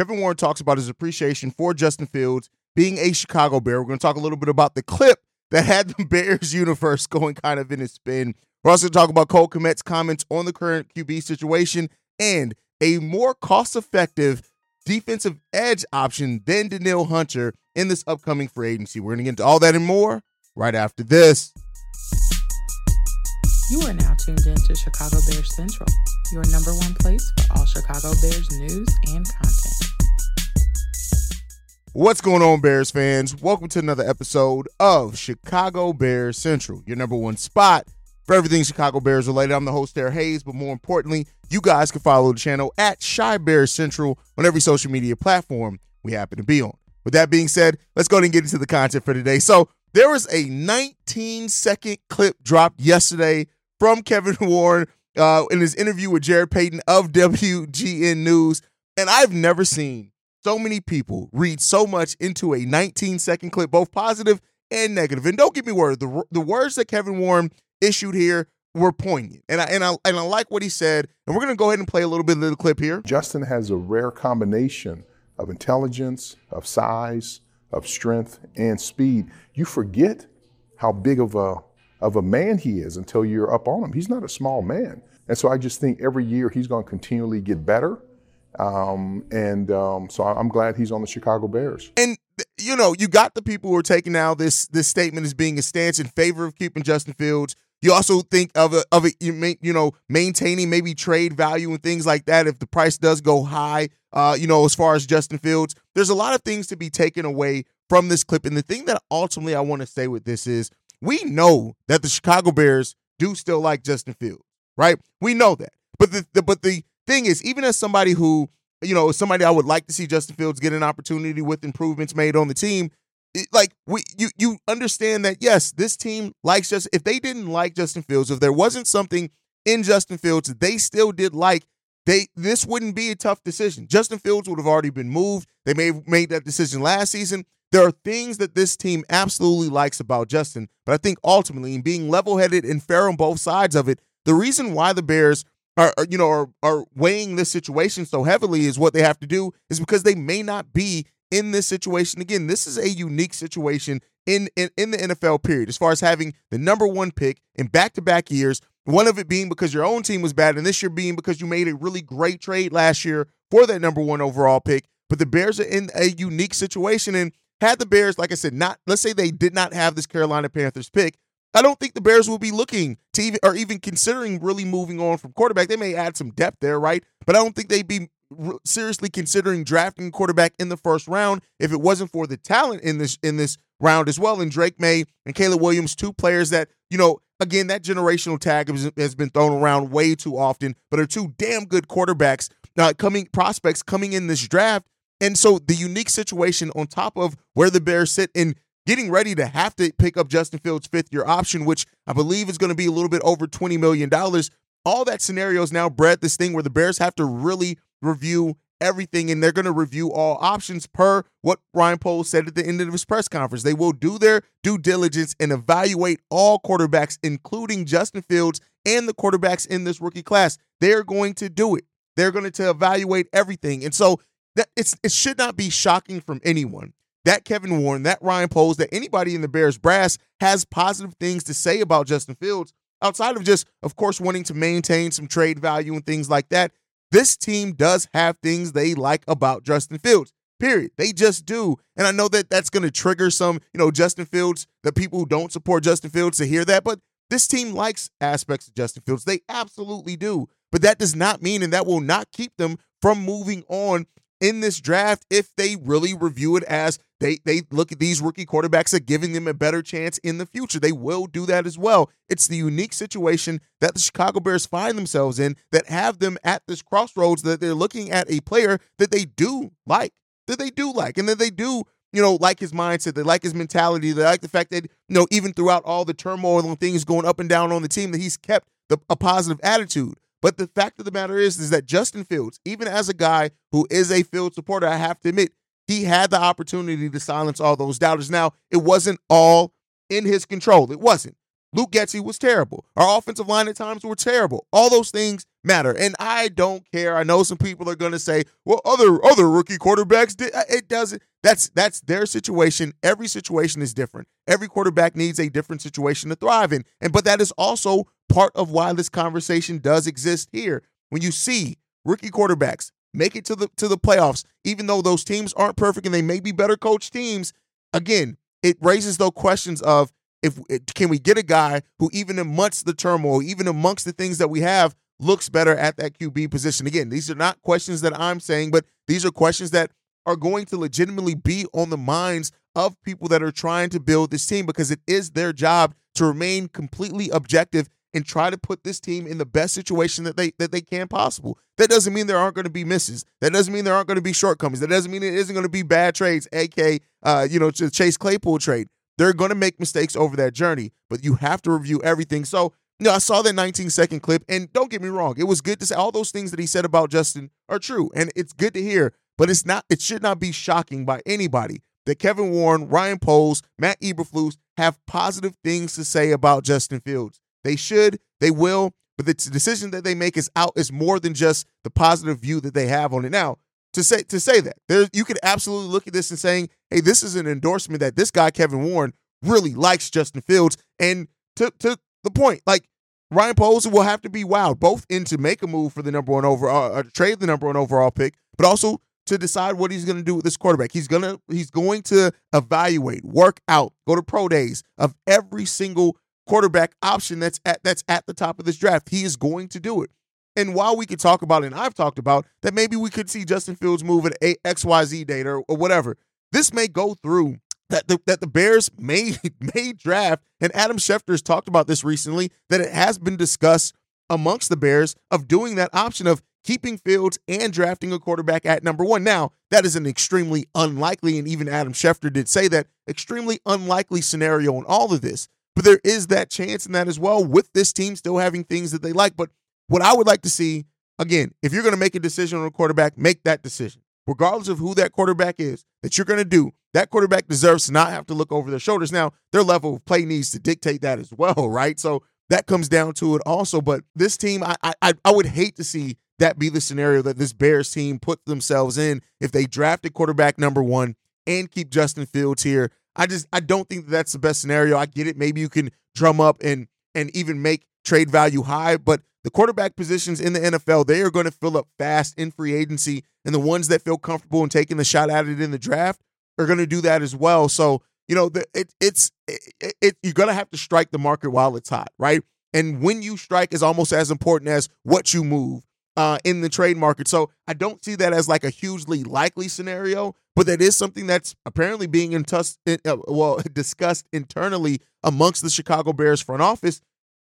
Kevin Warren talks about his appreciation for Justin Fields being a Chicago Bear. We're going to talk a little bit about the clip that had the Bears universe going kind of in a spin. We're also going to talk about Cole Kmet's comments on the current QB situation and a more cost effective defensive edge option than Danielle Hunter in this upcoming free agency. We're going to get into all that and more right after this. You are now tuned in to Chicago Bears Central, your number one place for all Chicago Bears news and content. What's going on, Bears fans? Welcome to another episode of Chicago Bears Central, your number one spot for everything Chicago Bears related. I'm the host, Tara Haize, but more importantly, you guys can follow the channel at Chi Bears Central on every social media platform we happen to be on. With that being said, let's go ahead and get into the content for today. So, there was a 19 second clip dropped yesterday from Kevin Warren uh, in his interview with Jarrett Payton of WGN News. And I've never seen so many people read so much into a 19 second clip, both positive and negative. And don't get me wrong, the, the words that Kevin Warren issued here were poignant. And I, and, I, and I like what he said. And we're going to go ahead and play a little bit of the clip here. Justin has a rare combination of intelligence, of size, of strength, and speed. You forget how big of a of a man he is until you're up on him. He's not a small man. And so I just think every year he's going to continually get better. Um, and um, so I'm glad he's on the Chicago Bears. And you know, you got the people who are taking now this this statement as being a stance in favor of keeping Justin Fields. You also think of a of a you know maintaining maybe trade value and things like that if the price does go high. Uh, you know, as far as Justin Fields, there's a lot of things to be taken away from this clip. And the thing that ultimately I want to say with this is, we know that the Chicago Bears do still like Justin Fields, right? We know that. But the, the but the thing is, even as somebody who you know, somebody I would like to see Justin Fields get an opportunity with improvements made on the team. It, like we, you, you understand that yes, this team likes just if they didn't like Justin Fields, if there wasn't something in Justin Fields they still did like, they this wouldn't be a tough decision. Justin Fields would have already been moved. They may have made that decision last season. There are things that this team absolutely likes about Justin, but I think ultimately, in being level-headed and fair on both sides of it, the reason why the Bears are, you know are, are weighing this situation so heavily is what they have to do is because they may not be in this situation again. This is a unique situation in, in in the NFL period as far as having the number one pick in back to back years. One of it being because your own team was bad, and this year being because you made a really great trade last year for that number one overall pick. But the Bears are in a unique situation, and had the Bears, like I said, not let's say they did not have this Carolina Panthers pick, I don't think the Bears will be looking to even or even considering really moving on from quarterback. They may add some depth there, right? But I don't think they'd be seriously considering drafting quarterback in the first round if it wasn't for the talent in this in this round as well. And Drake Maye and Caleb Williams, two players that you know, again, that generational tag has, has been thrown around way too often, but are two damn good quarterbacks uh, coming prospects coming in this draft. And so the unique situation on top of where the Bears sit in getting ready to have to pick up Justin Fields' fifth year option, which I believe is going to be a little bit over $20 million. All that scenario is now bred this thing where the Bears have to really review everything and they're going to review all options per what Ryan Poles said at the end of his press conference. They will do their due diligence and evaluate all quarterbacks, including Justin Fields and the quarterbacks in this rookie class. They're going to do it. They're going to evaluate everything. And so that it's it should not be shocking from anyone that Kevin Warren, that Ryan Poles, that anybody in the Bears brass has positive things to say about Justin Fields outside of just, of course, wanting to maintain some trade value and things like that. This team does have things they like about Justin Fields. Period. They just do. And I know that that's going to trigger some, you know, Justin Fields, the people who don't support Justin Fields to hear that. But this team likes aspects of Justin Fields. They absolutely do. But that does not mean, and that will not keep them from moving on in this draft if they really review it as they they look at these rookie quarterbacks are giving them a better chance in the future. They will do that as well. It's the unique situation that the Chicago Bears find themselves in that have them at this crossroads that they're looking at a player that they do like, that they do like, and that they do you know, like his mindset, they like his mentality, they like the fact that, you know, even throughout all the turmoil and things going up and down on the team, that he's kept the, a positive attitude. But the fact of the matter is, is that Justin Fields, even as a guy who is a field supporter, I have to admit, he had the opportunity to silence all those doubters. Now, it wasn't all in his control. It wasn't. Luke Getsy was terrible. Our offensive line at times were terrible. All those things matter. And I don't care. I know some people are going to say, well, other other rookie quarterbacks did it doesn't that's that's their situation. Every situation is different. Every quarterback needs a different situation to thrive in. And but that is also part of why this conversation does exist here. When you see rookie quarterbacks make it to the to the playoffs, even though those teams aren't perfect and they may be better coached teams, again, it raises those questions of if can we get a guy who even amongst the turmoil, even amongst the things that we have, looks better at that QB position. Again, these are not questions that I'm saying, but these are questions that are going to legitimately be on the minds of people that are trying to build this team because it is their job to remain completely objective and try to put this team in the best situation that they that they can possible. That doesn't mean there aren't going to be misses. That doesn't mean there aren't going to be shortcomings. That doesn't mean it isn't going to be bad trades, aka uh, you know, the Chase Claypool trade. They're going to make mistakes over that journey, but you have to review everything. So, you know, I saw that 19 second clip, and don't get me wrong, it was good to say all those things that he said about Justin are true, and it's good to hear. But it's not. It should not be shocking by anybody that Kevin Warren, Ryan Poles, Matt Eberflus have positive things to say about Justin Fields. They should, they will, but the decision that they make is out is more than just the positive view that they have on it. Now, to say to say that there, you could absolutely look at this and saying, "Hey, this is an endorsement that this guy Kevin Warren really likes Justin Fields." And to to the point, like Ryan Poles will have to be wowed both in to make a move for the number one overall, uh, trade the number one overall pick, but also to decide what he's going to do with this quarterback. He's gonna he's going to evaluate, work out, go to pro days of every single quarterback option that's at that's at the top of this draft. He is going to do it. And while we could talk about, and I've talked about, that maybe we could see Justin Fields move at a XYZ date or, or whatever, this may go through that the, that the Bears may, may draft. And Adam Schefter's talked about this recently, that it has been discussed amongst the Bears of doing that option of keeping Fields and drafting a quarterback at number one. Now, that is an extremely unlikely, and even Adam Schefter did say that, extremely unlikely scenario in all of this. But there is that chance in that as well with this team still having things that they like. But what I would like to see, again, if you're going to make a decision on a quarterback, make that decision. Regardless of who that quarterback is that you're going to do, that quarterback deserves to not have to look over their shoulders. Now, their level of play needs to dictate that as well, right? So that comes down to it also. But this team, I I, I would hate to see that be the scenario that this Bears team put themselves in if they drafted quarterback number one and keep Justin Fields here. I just I don't think that that's the best scenario. I get it. Maybe you can drum up and and even make trade value high, but the quarterback positions in the NFL, they are going to fill up fast in free agency. And the ones that feel comfortable in taking the shot at it in the draft are going to do that as well. So, you know, the, it, it's it, it, you're going to have to strike the market while it's hot, right? And when you strike is almost as important as what you move uh, in the trade market. So I don't see that as like a hugely likely scenario, but that is something that's apparently being in tuss- uh, well discussed internally amongst the Chicago Bears front office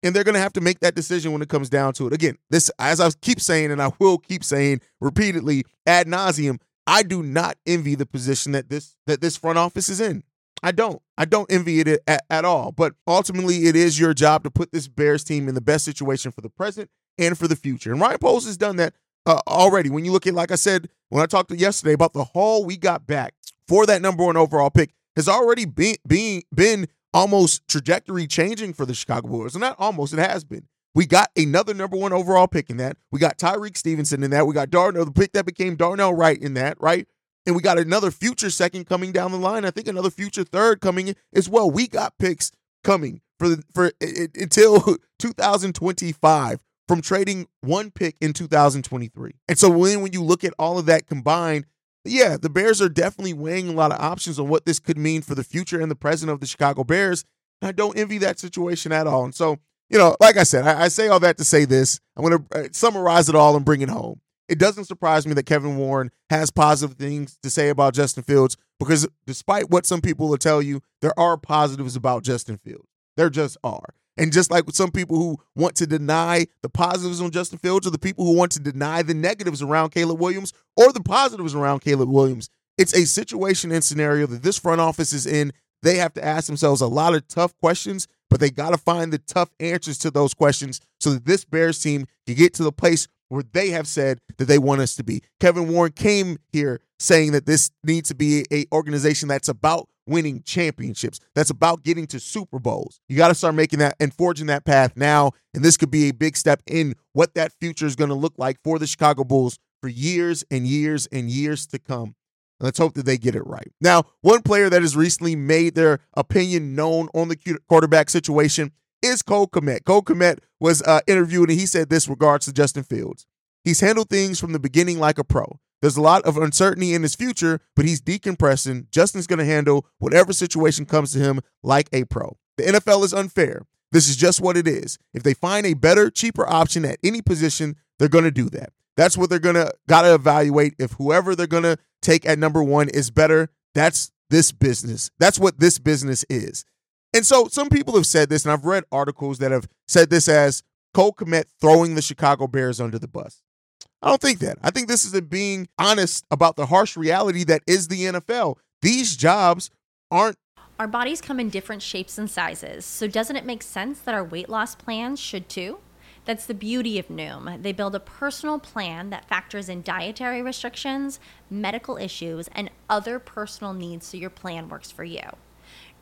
and they're going to have to make that decision when it comes down to it. Again, this, as I keep saying, and I will keep saying repeatedly ad nauseum, I do not envy the position that this that this front office is in. I don't. I don't envy it at, at all. But ultimately, it is your job to put this Bears team in the best situation for the present and for the future. And Ryan Poles has done that uh, already. When you look at, like I said, when I talked yesterday about the haul we got back for that number one overall pick, has already been being been almost trajectory changing for the Chicago Bulls. And not almost, it has been. We got another number one overall pick in that. We got Tyrique Stevenson in that. We got Darnell, the pick that became Darnell Wright in that, right? And we got another future second coming down the line. I think another future third coming in as well. We got picks coming for the, for it, until 2025 from trading one pick in 2023. And so when when you look at all of that combined, yeah, the Bears are definitely weighing a lot of options on what this could mean for the future and the present of the Chicago Bears. I don't envy that situation at all. And so, you know, like I said, I, I say all that to say this. I'm going to uh, summarize it all and bring it home. It doesn't surprise me that Kevin Warren has positive things to say about Justin Fields because despite what some people will tell you, there are positives about Justin Fields. There just are. And just like with some people who want to deny the positives on Justin Fields, or the people who want to deny the negatives around Caleb Williams, or the positives around Caleb Williams, it's a situation and scenario that this front office is in. They have to ask themselves a lot of tough questions, but they got to find the tough answers to those questions so that this Bears team can get to the place where they have said that they want us to be. Kevin Warren came here saying that this needs to be a organization that's about winning championships, that's about getting to Super Bowls. You got to start making that and forging that path now. And this could be a big step in what that future is going to look like for the Chicago Bulls for years and years and years to come. Let's hope that they get it right. Now, one player that has recently made their opinion known on the quarterback situation is Cole Kmet. Cole Kmet was uh, interviewed and he said this regards to Justin Fields. He's handled things from the beginning like a pro. There's a lot of uncertainty in his future, but he's decompressing. Justin's going to handle whatever situation comes to him like a pro. The NFL is unfair. This is just what it is. If they find a better, cheaper option at any position, they're going to do that. That's what they're going to got to evaluate. If whoever they're going to take at number one is better, that's this business. That's what this business is. And so some people have said this, and I've read articles that have said this as Cole Kmet throwing the Chicago Bears under the bus. I don't think that. I think this is being honest about the harsh reality that is the NFL. These jobs aren't. Our bodies come in different shapes and sizes, so doesn't it make sense that our weight loss plans should too? That's the beauty of Noom. They build a personal plan that factors in dietary restrictions, medical issues, and other personal needs so your plan works for you.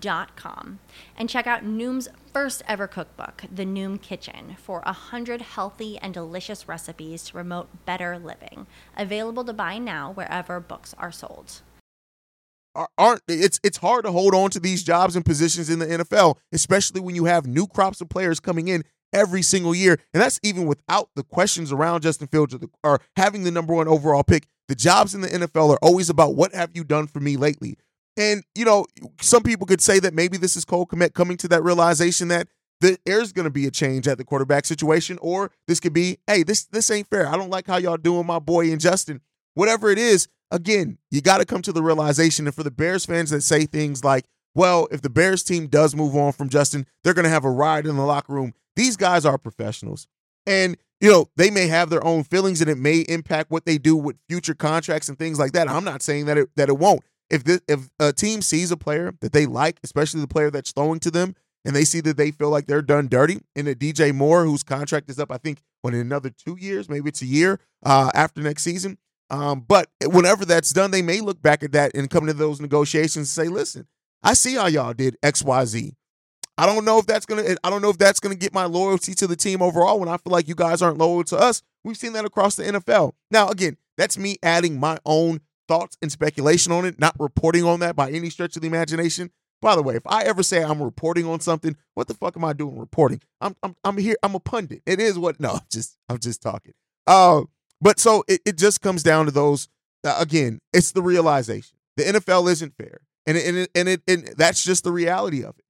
Dot com and check out Noom's first ever cookbook, The Noom Kitchen, for a hundred healthy and delicious recipes to promote better living. Available to buy now wherever books are sold aren't it's it's hard to hold on to these jobs and positions in the NFL, especially when you have new crops of players coming in every single year, and that's even without the questions around Justin Fields or, the, or having the number one overall pick. The jobs in the NFL are always about what have you done for me lately. And you know, some people could say that maybe this is Cole Kmet coming to that realization that there's going to be a change at the quarterback situation, or this could be, hey, this this ain't fair. I don't like how y'all doing my boy and Justin. Whatever it is, again, you got to come to the realization. And for the Bears fans that say things like, well, if the Bears team does move on from Justin, they're going to have a riot in the locker room. These guys are professionals. And, you know, they may have their own feelings and it may impact what they do with future contracts and things like that. I'm not saying that it, that it won't. If if a team sees a player that they like, especially the player that's throwing to them, and they see that they feel like they're done dirty, and a DJ Moore, whose contract is up, I think, when in another two years, maybe it's a year uh, after next season, um, but whenever that's done, they may look back at that and come to those negotiations and say, listen, I see how y'all did X, Y, Z. I don't know if that's gonna I don't know if that's gonna get my loyalty to the team overall when I feel like you guys aren't loyal to us. We've seen that across the NFL. Now, again, that's me adding my own thoughts and speculation on it, not reporting on that by any stretch of the imagination. By the way, if I ever say I'm reporting on something, what the fuck am I doing reporting? I'm I'm I'm here, I'm a pundit. It is what no, just I'm just talking. Uh but so it, it just comes down to those. Uh, again, it's the realization the NFL isn't fair, and it, and it, and, it, and that's just the reality of it.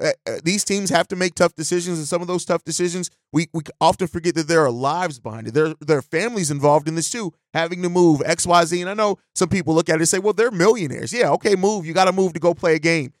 Uh, uh, these teams have to make tough decisions, and some of those tough decisions, we we often forget that there are lives behind it. There there are families involved in this too, having to move X Y Z. And I know some people look at it and say, "Well, they're millionaires. Yeah, okay, move. You got to move to go play a game."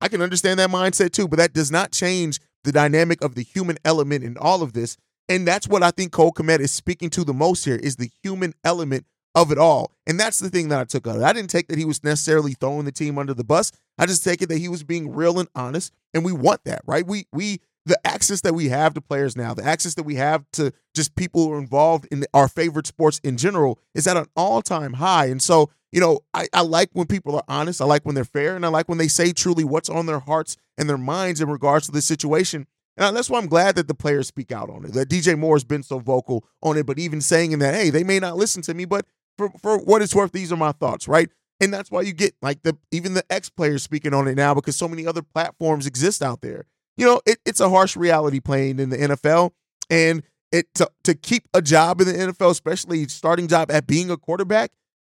I can understand that mindset too, but that does not change the dynamic of the human element in all of this and that's what I think Cole Kmet is speaking to the most here is the human element of it all. And that's the thing that I took out of it. I didn't take that he was necessarily throwing the team under the bus. I just take it that he was being real and honest. And we want that, right? We we the access that we have to players now, the access that we have to just people who are involved in our favorite sports in general is at an all-time high. And so, you know, I, I like when people are honest. I like when they're fair, and I like when they say truly what's on their hearts and their minds in regards to the situation. And that's why I'm glad that the players speak out on it. That DJ Moore has been so vocal on it, but even saying in that, hey, they may not listen to me, but for, for what it's worth, these are my thoughts, right? And that's why you get like the even the ex players speaking on it now because so many other platforms exist out there. You know, it, it's a harsh reality playing in the NFL, and it to, to keep a job in the NFL, especially starting job at being a quarterback,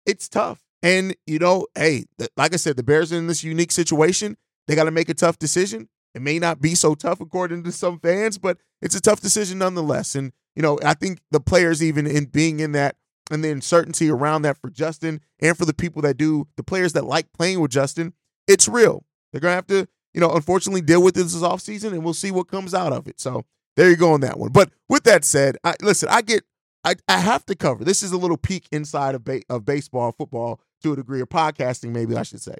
it's tough. And you know, hey, like I said, the Bears are in this unique situation. They got to make a tough decision. It may not be so tough according to some fans, but it's a tough decision nonetheless. And, you know, I think the players, even in being in that and the uncertainty around that for Justin and for the people that do, the players that like playing with Justin, it's real. They're going to have to, you know, unfortunately deal with this offseason and we'll see what comes out of it. So there you go on that one. But with that said, I, listen, I get, I, I have to cover. This is a little peek inside of, ba- of baseball, football to a degree, or podcasting, maybe I should say.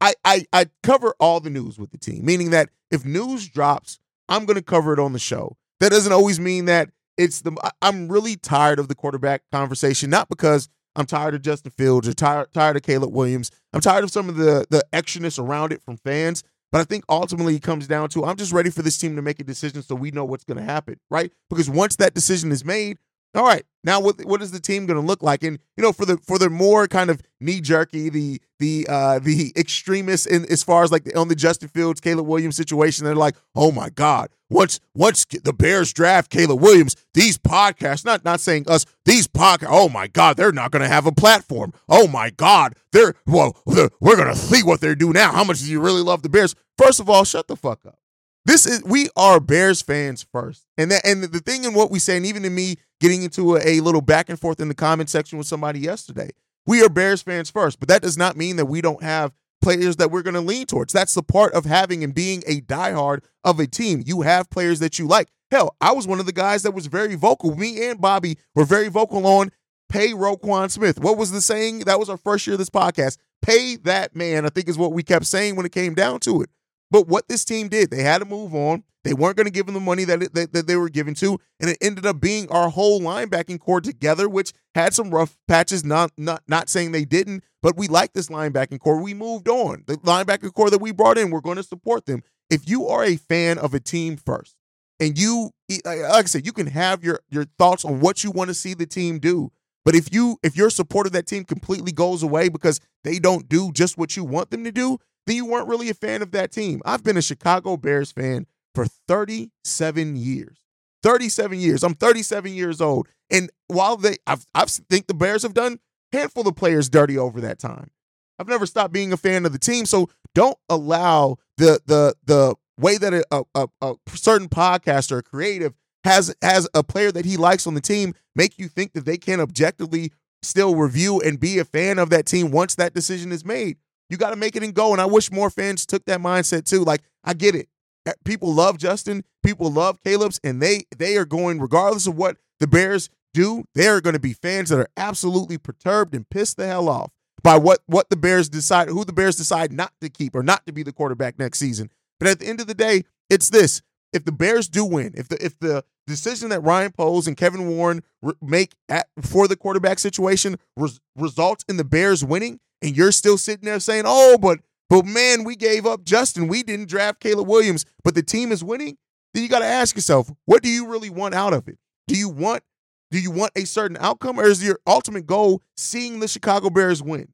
I, I I cover all the news with the team, meaning that if news drops, I'm going to cover it on the show. That doesn't always mean that it's the. I'm really tired of the quarterback conversation, not because I'm tired of Justin Fields or tired tired of Caleb Williams. I'm tired of some of the the extraness around it from fans. But I think ultimately it comes down to I'm just ready for this team to make a decision so we know what's going to happen, right? Because once that decision is made, all right, now what what is the team going to look like? And you know, for the for the more kind of knee jerky, the the uh the extremists in as far as like the, on the Justin Fields, Caleb Williams situation, they're like, oh my god, once once the Bears draft Caleb Williams, these podcasts, not not saying us, these podcasts, oh my god, they're not going to have a platform. Oh my god, they're well, they're, we're going to see what they do now. How much do you really love the Bears? First of all, shut the fuck up. This is we are Bears fans first, and that and the thing in what we say, and even in me getting into a, a little back and forth in the comment section with somebody yesterday, we are Bears fans first, but that does not mean that we don't have players that we're going to lean towards. That's the part of having and being a diehard of a team. You have players that you like. Hell, I was one of the guys that was very vocal. Me and Bobby were very vocal on pay Roquan Smith. What was the saying? That was our first year of this podcast. Pay that man, I think is what we kept saying when it came down to it. But what this team did, they had to move on. They weren't going to give him the money that, it, that, that they were given to, and it ended up being our whole linebacking corps together, which had some rough patches. Not not not saying they didn't, but we like this linebacking corps. We moved on. The linebacking corps that we brought in, we're going to support them. If you are a fan of a team first, and you like I said, you can have your your thoughts on what you want to see the team do. But if you if your support of that team completely goes away because they don't do just what you want them to do, then you weren't really a fan of that team. I've been a Chicago Bears fan for 37 years. 37 years. I'm 37 years old. And while they I've I think the Bears have done handful of players dirty over that time. I've never stopped being a fan of the team. So don't allow the the the way that a, a, a certain podcaster or creative has has a player that he likes on the team make you think that they can objectively still review and be a fan of that team once that decision is made. You got to make it and go. And I wish more fans took that mindset too. Like I get it. People love Justin. People love Caleb's, and they they are going regardless of what the Bears do. They are going to be fans that are absolutely perturbed and pissed the hell off by what what the Bears decide, who the Bears decide not to keep or not to be the quarterback next season. But at the end of the day, it's this: if the Bears do win, if the if the decision that Ryan Poles and Kevin Warren re- make at, for the quarterback situation res- results in the Bears winning, and you're still sitting there saying, "Oh, but but man, we gave up Justin. We didn't draft Caleb Williams, but the team is winning." Then you got to ask yourself, what do you really want out of it? Do you want do you want a certain outcome or is your ultimate goal seeing the Chicago Bears win?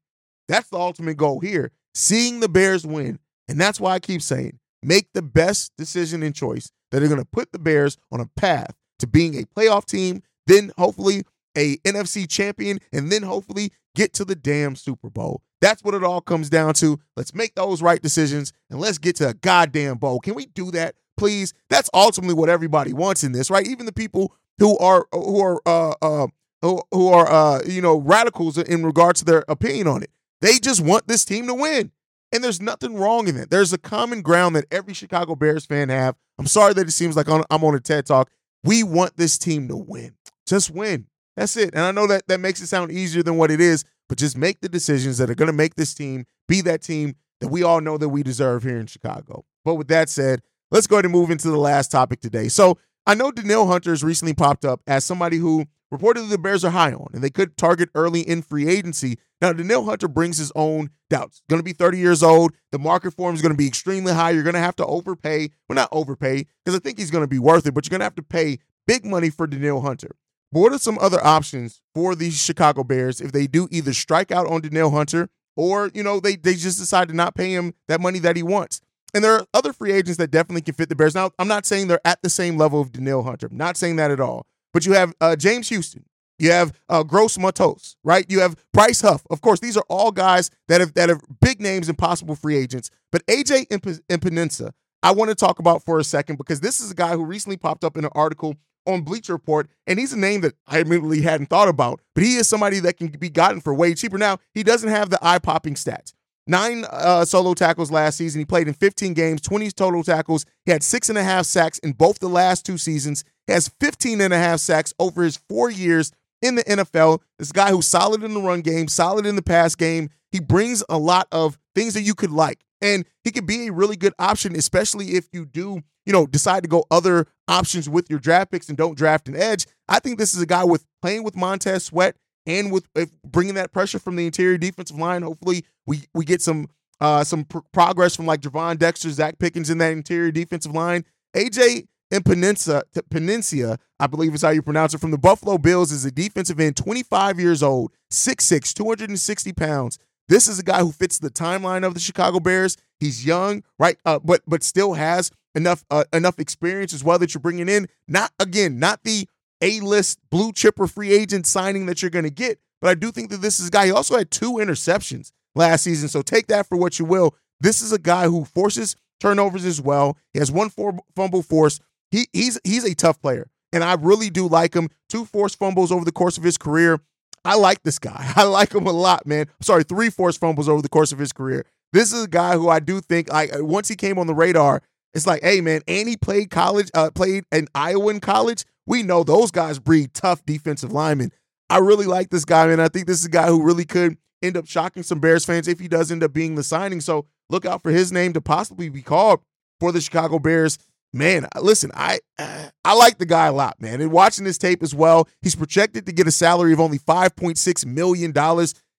That's the ultimate goal here, seeing the Bears win. And that's why I keep saying, make the best decision and choice that are going to put the Bears on a path to being a playoff team, then hopefully a NFC champion, and then hopefully get to the damn Super Bowl. That's what it all comes down to. Let's make those right decisions and let's get to a goddamn bowl. Can we do that, please? That's ultimately what everybody wants in this, right? Even the people who are who are uh, uh who, who are uh you know radicals in regards to their opinion on it. They just want this team to win. And there's nothing wrong in it. There's a common ground that every Chicago Bears fan have. I'm sorry that it seems like I'm on a TED Talk. We want this team to win. Just win. That's it. And I know that that makes it sound easier than what it is, but just make the decisions that are going to make this team be that team that we all know that we deserve here in Chicago. But with that said, let's go ahead and move into the last topic today. So I know Danielle Hunter has recently popped up as somebody who reportedly the Bears are high on, and they could target early in free agency. Now, Danielle Hunter brings his own doubts. Going to be 30 years old. The market for him is going to be extremely high. You're going to have to overpay. Well, not overpay, because I think he's going to be worth it, but you're going to have to pay big money for Danielle Hunter. But what are some other options for the Chicago Bears if they do either strike out on Danielle Hunter or, you know, they, they just decide to not pay him that money that he wants? And there are other free agents that definitely can fit the Bears. Now, I'm not saying they're at the same level of Danielle Hunter. I'm not saying that at all. But you have uh, James Houston. You have uh, Gross Matos, right? You have Bryce Huff. Of course, these are all guys that have that have big names and possible free agents. But AJ Epenesa, I want to talk about for a second because this is a guy who recently popped up in an article on Bleacher Report, and he's a name that I immediately hadn't thought about, but he is somebody that can be gotten for way cheaper. Now, he doesn't have the eye popping stats. Nine uh, solo tackles last season. He played in 15 games, 20 total tackles. He had six and a half sacks in both the last two seasons. He has 15 and a half sacks over his four years in the NFL. This guy who's solid in the run game, solid in the pass game. He brings a lot of things that you could like. And he could be a really good option, especially if you do, you know, decide to go other options with your draft picks and don't draft an edge. I think this is a guy with playing with Montez Sweat and with bringing that pressure from the interior defensive line. Hopefully, we we get some uh, some pr- progress from like Gervon Dexter, Zacch Pickens in that interior defensive line. AJ Epenesa, Peninsula, I believe is how you pronounce it, from the Buffalo Bills is a defensive end, 25 years old, 6'6, 260 pounds. This is a guy who fits the timeline of the Chicago Bears. He's young, right? Uh, but but still has enough uh, enough experience as well that you're bringing in. Not again, not the A-list blue chipper free agent signing that you're going to get, but I do think that this is a guy. He also had two interceptions last season, so take that for what you will. This is a guy who forces turnovers as well. He has one fumble force. He he's he's a tough player, and I really do like him. Two forced fumbles over the course of his career. I like this guy. I like him a lot, man. Sorry, three forced fumbles over the course of his career. This is a guy who I do think like once he came on the radar, it's like, hey man, and he played college, uh, played in Iowa in college. We know those guys breed tough defensive linemen. I really like this guy, man. I think this is a guy who really could end up shocking some Bears fans if he does end up being the signing. So look out for his name to possibly be called for the Chicago Bears. Man, listen, I I like the guy a lot, man. And watching this tape as well, he's projected to get a salary of only $5.6 million.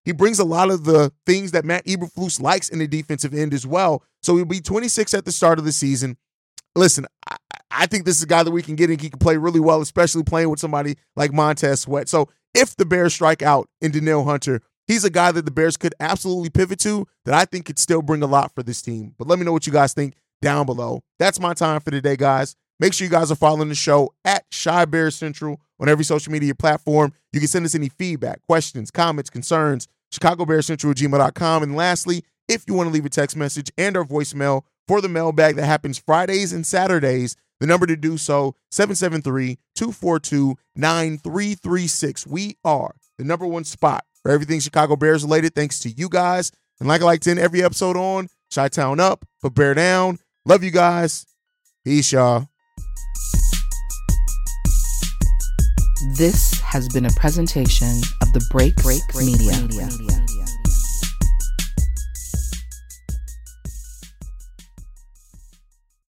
He brings a lot of the things that Matt Eberflus likes in the defensive end as well. So he'll be 26 at the start of the season. Listen, I think this is a guy that we can get and he can play really well, especially playing with somebody like Montez Sweat. So if the Bears strike out in Danielle Hunter, he's a guy that the Bears could absolutely pivot to that I think could still bring a lot for this team. But let me know what you guys think down below. That's my time for today, guys. Make sure you guys are following the show at Chi Bears Central on every social media platform. You can send us any feedback, questions, comments, concerns gmail.com. And lastly, if you want to leave a text message and our voicemail for the mailbag that happens Fridays and Saturdays, the number to do so, 773-242-9336. We are the number one spot for everything Chicago Bears related, thanks to you guys. And like I like to end every episode on, Chi-Town up, but bear down. Love you guys. Peace, y'all. This has been a presentation of the Break Break Media. Media.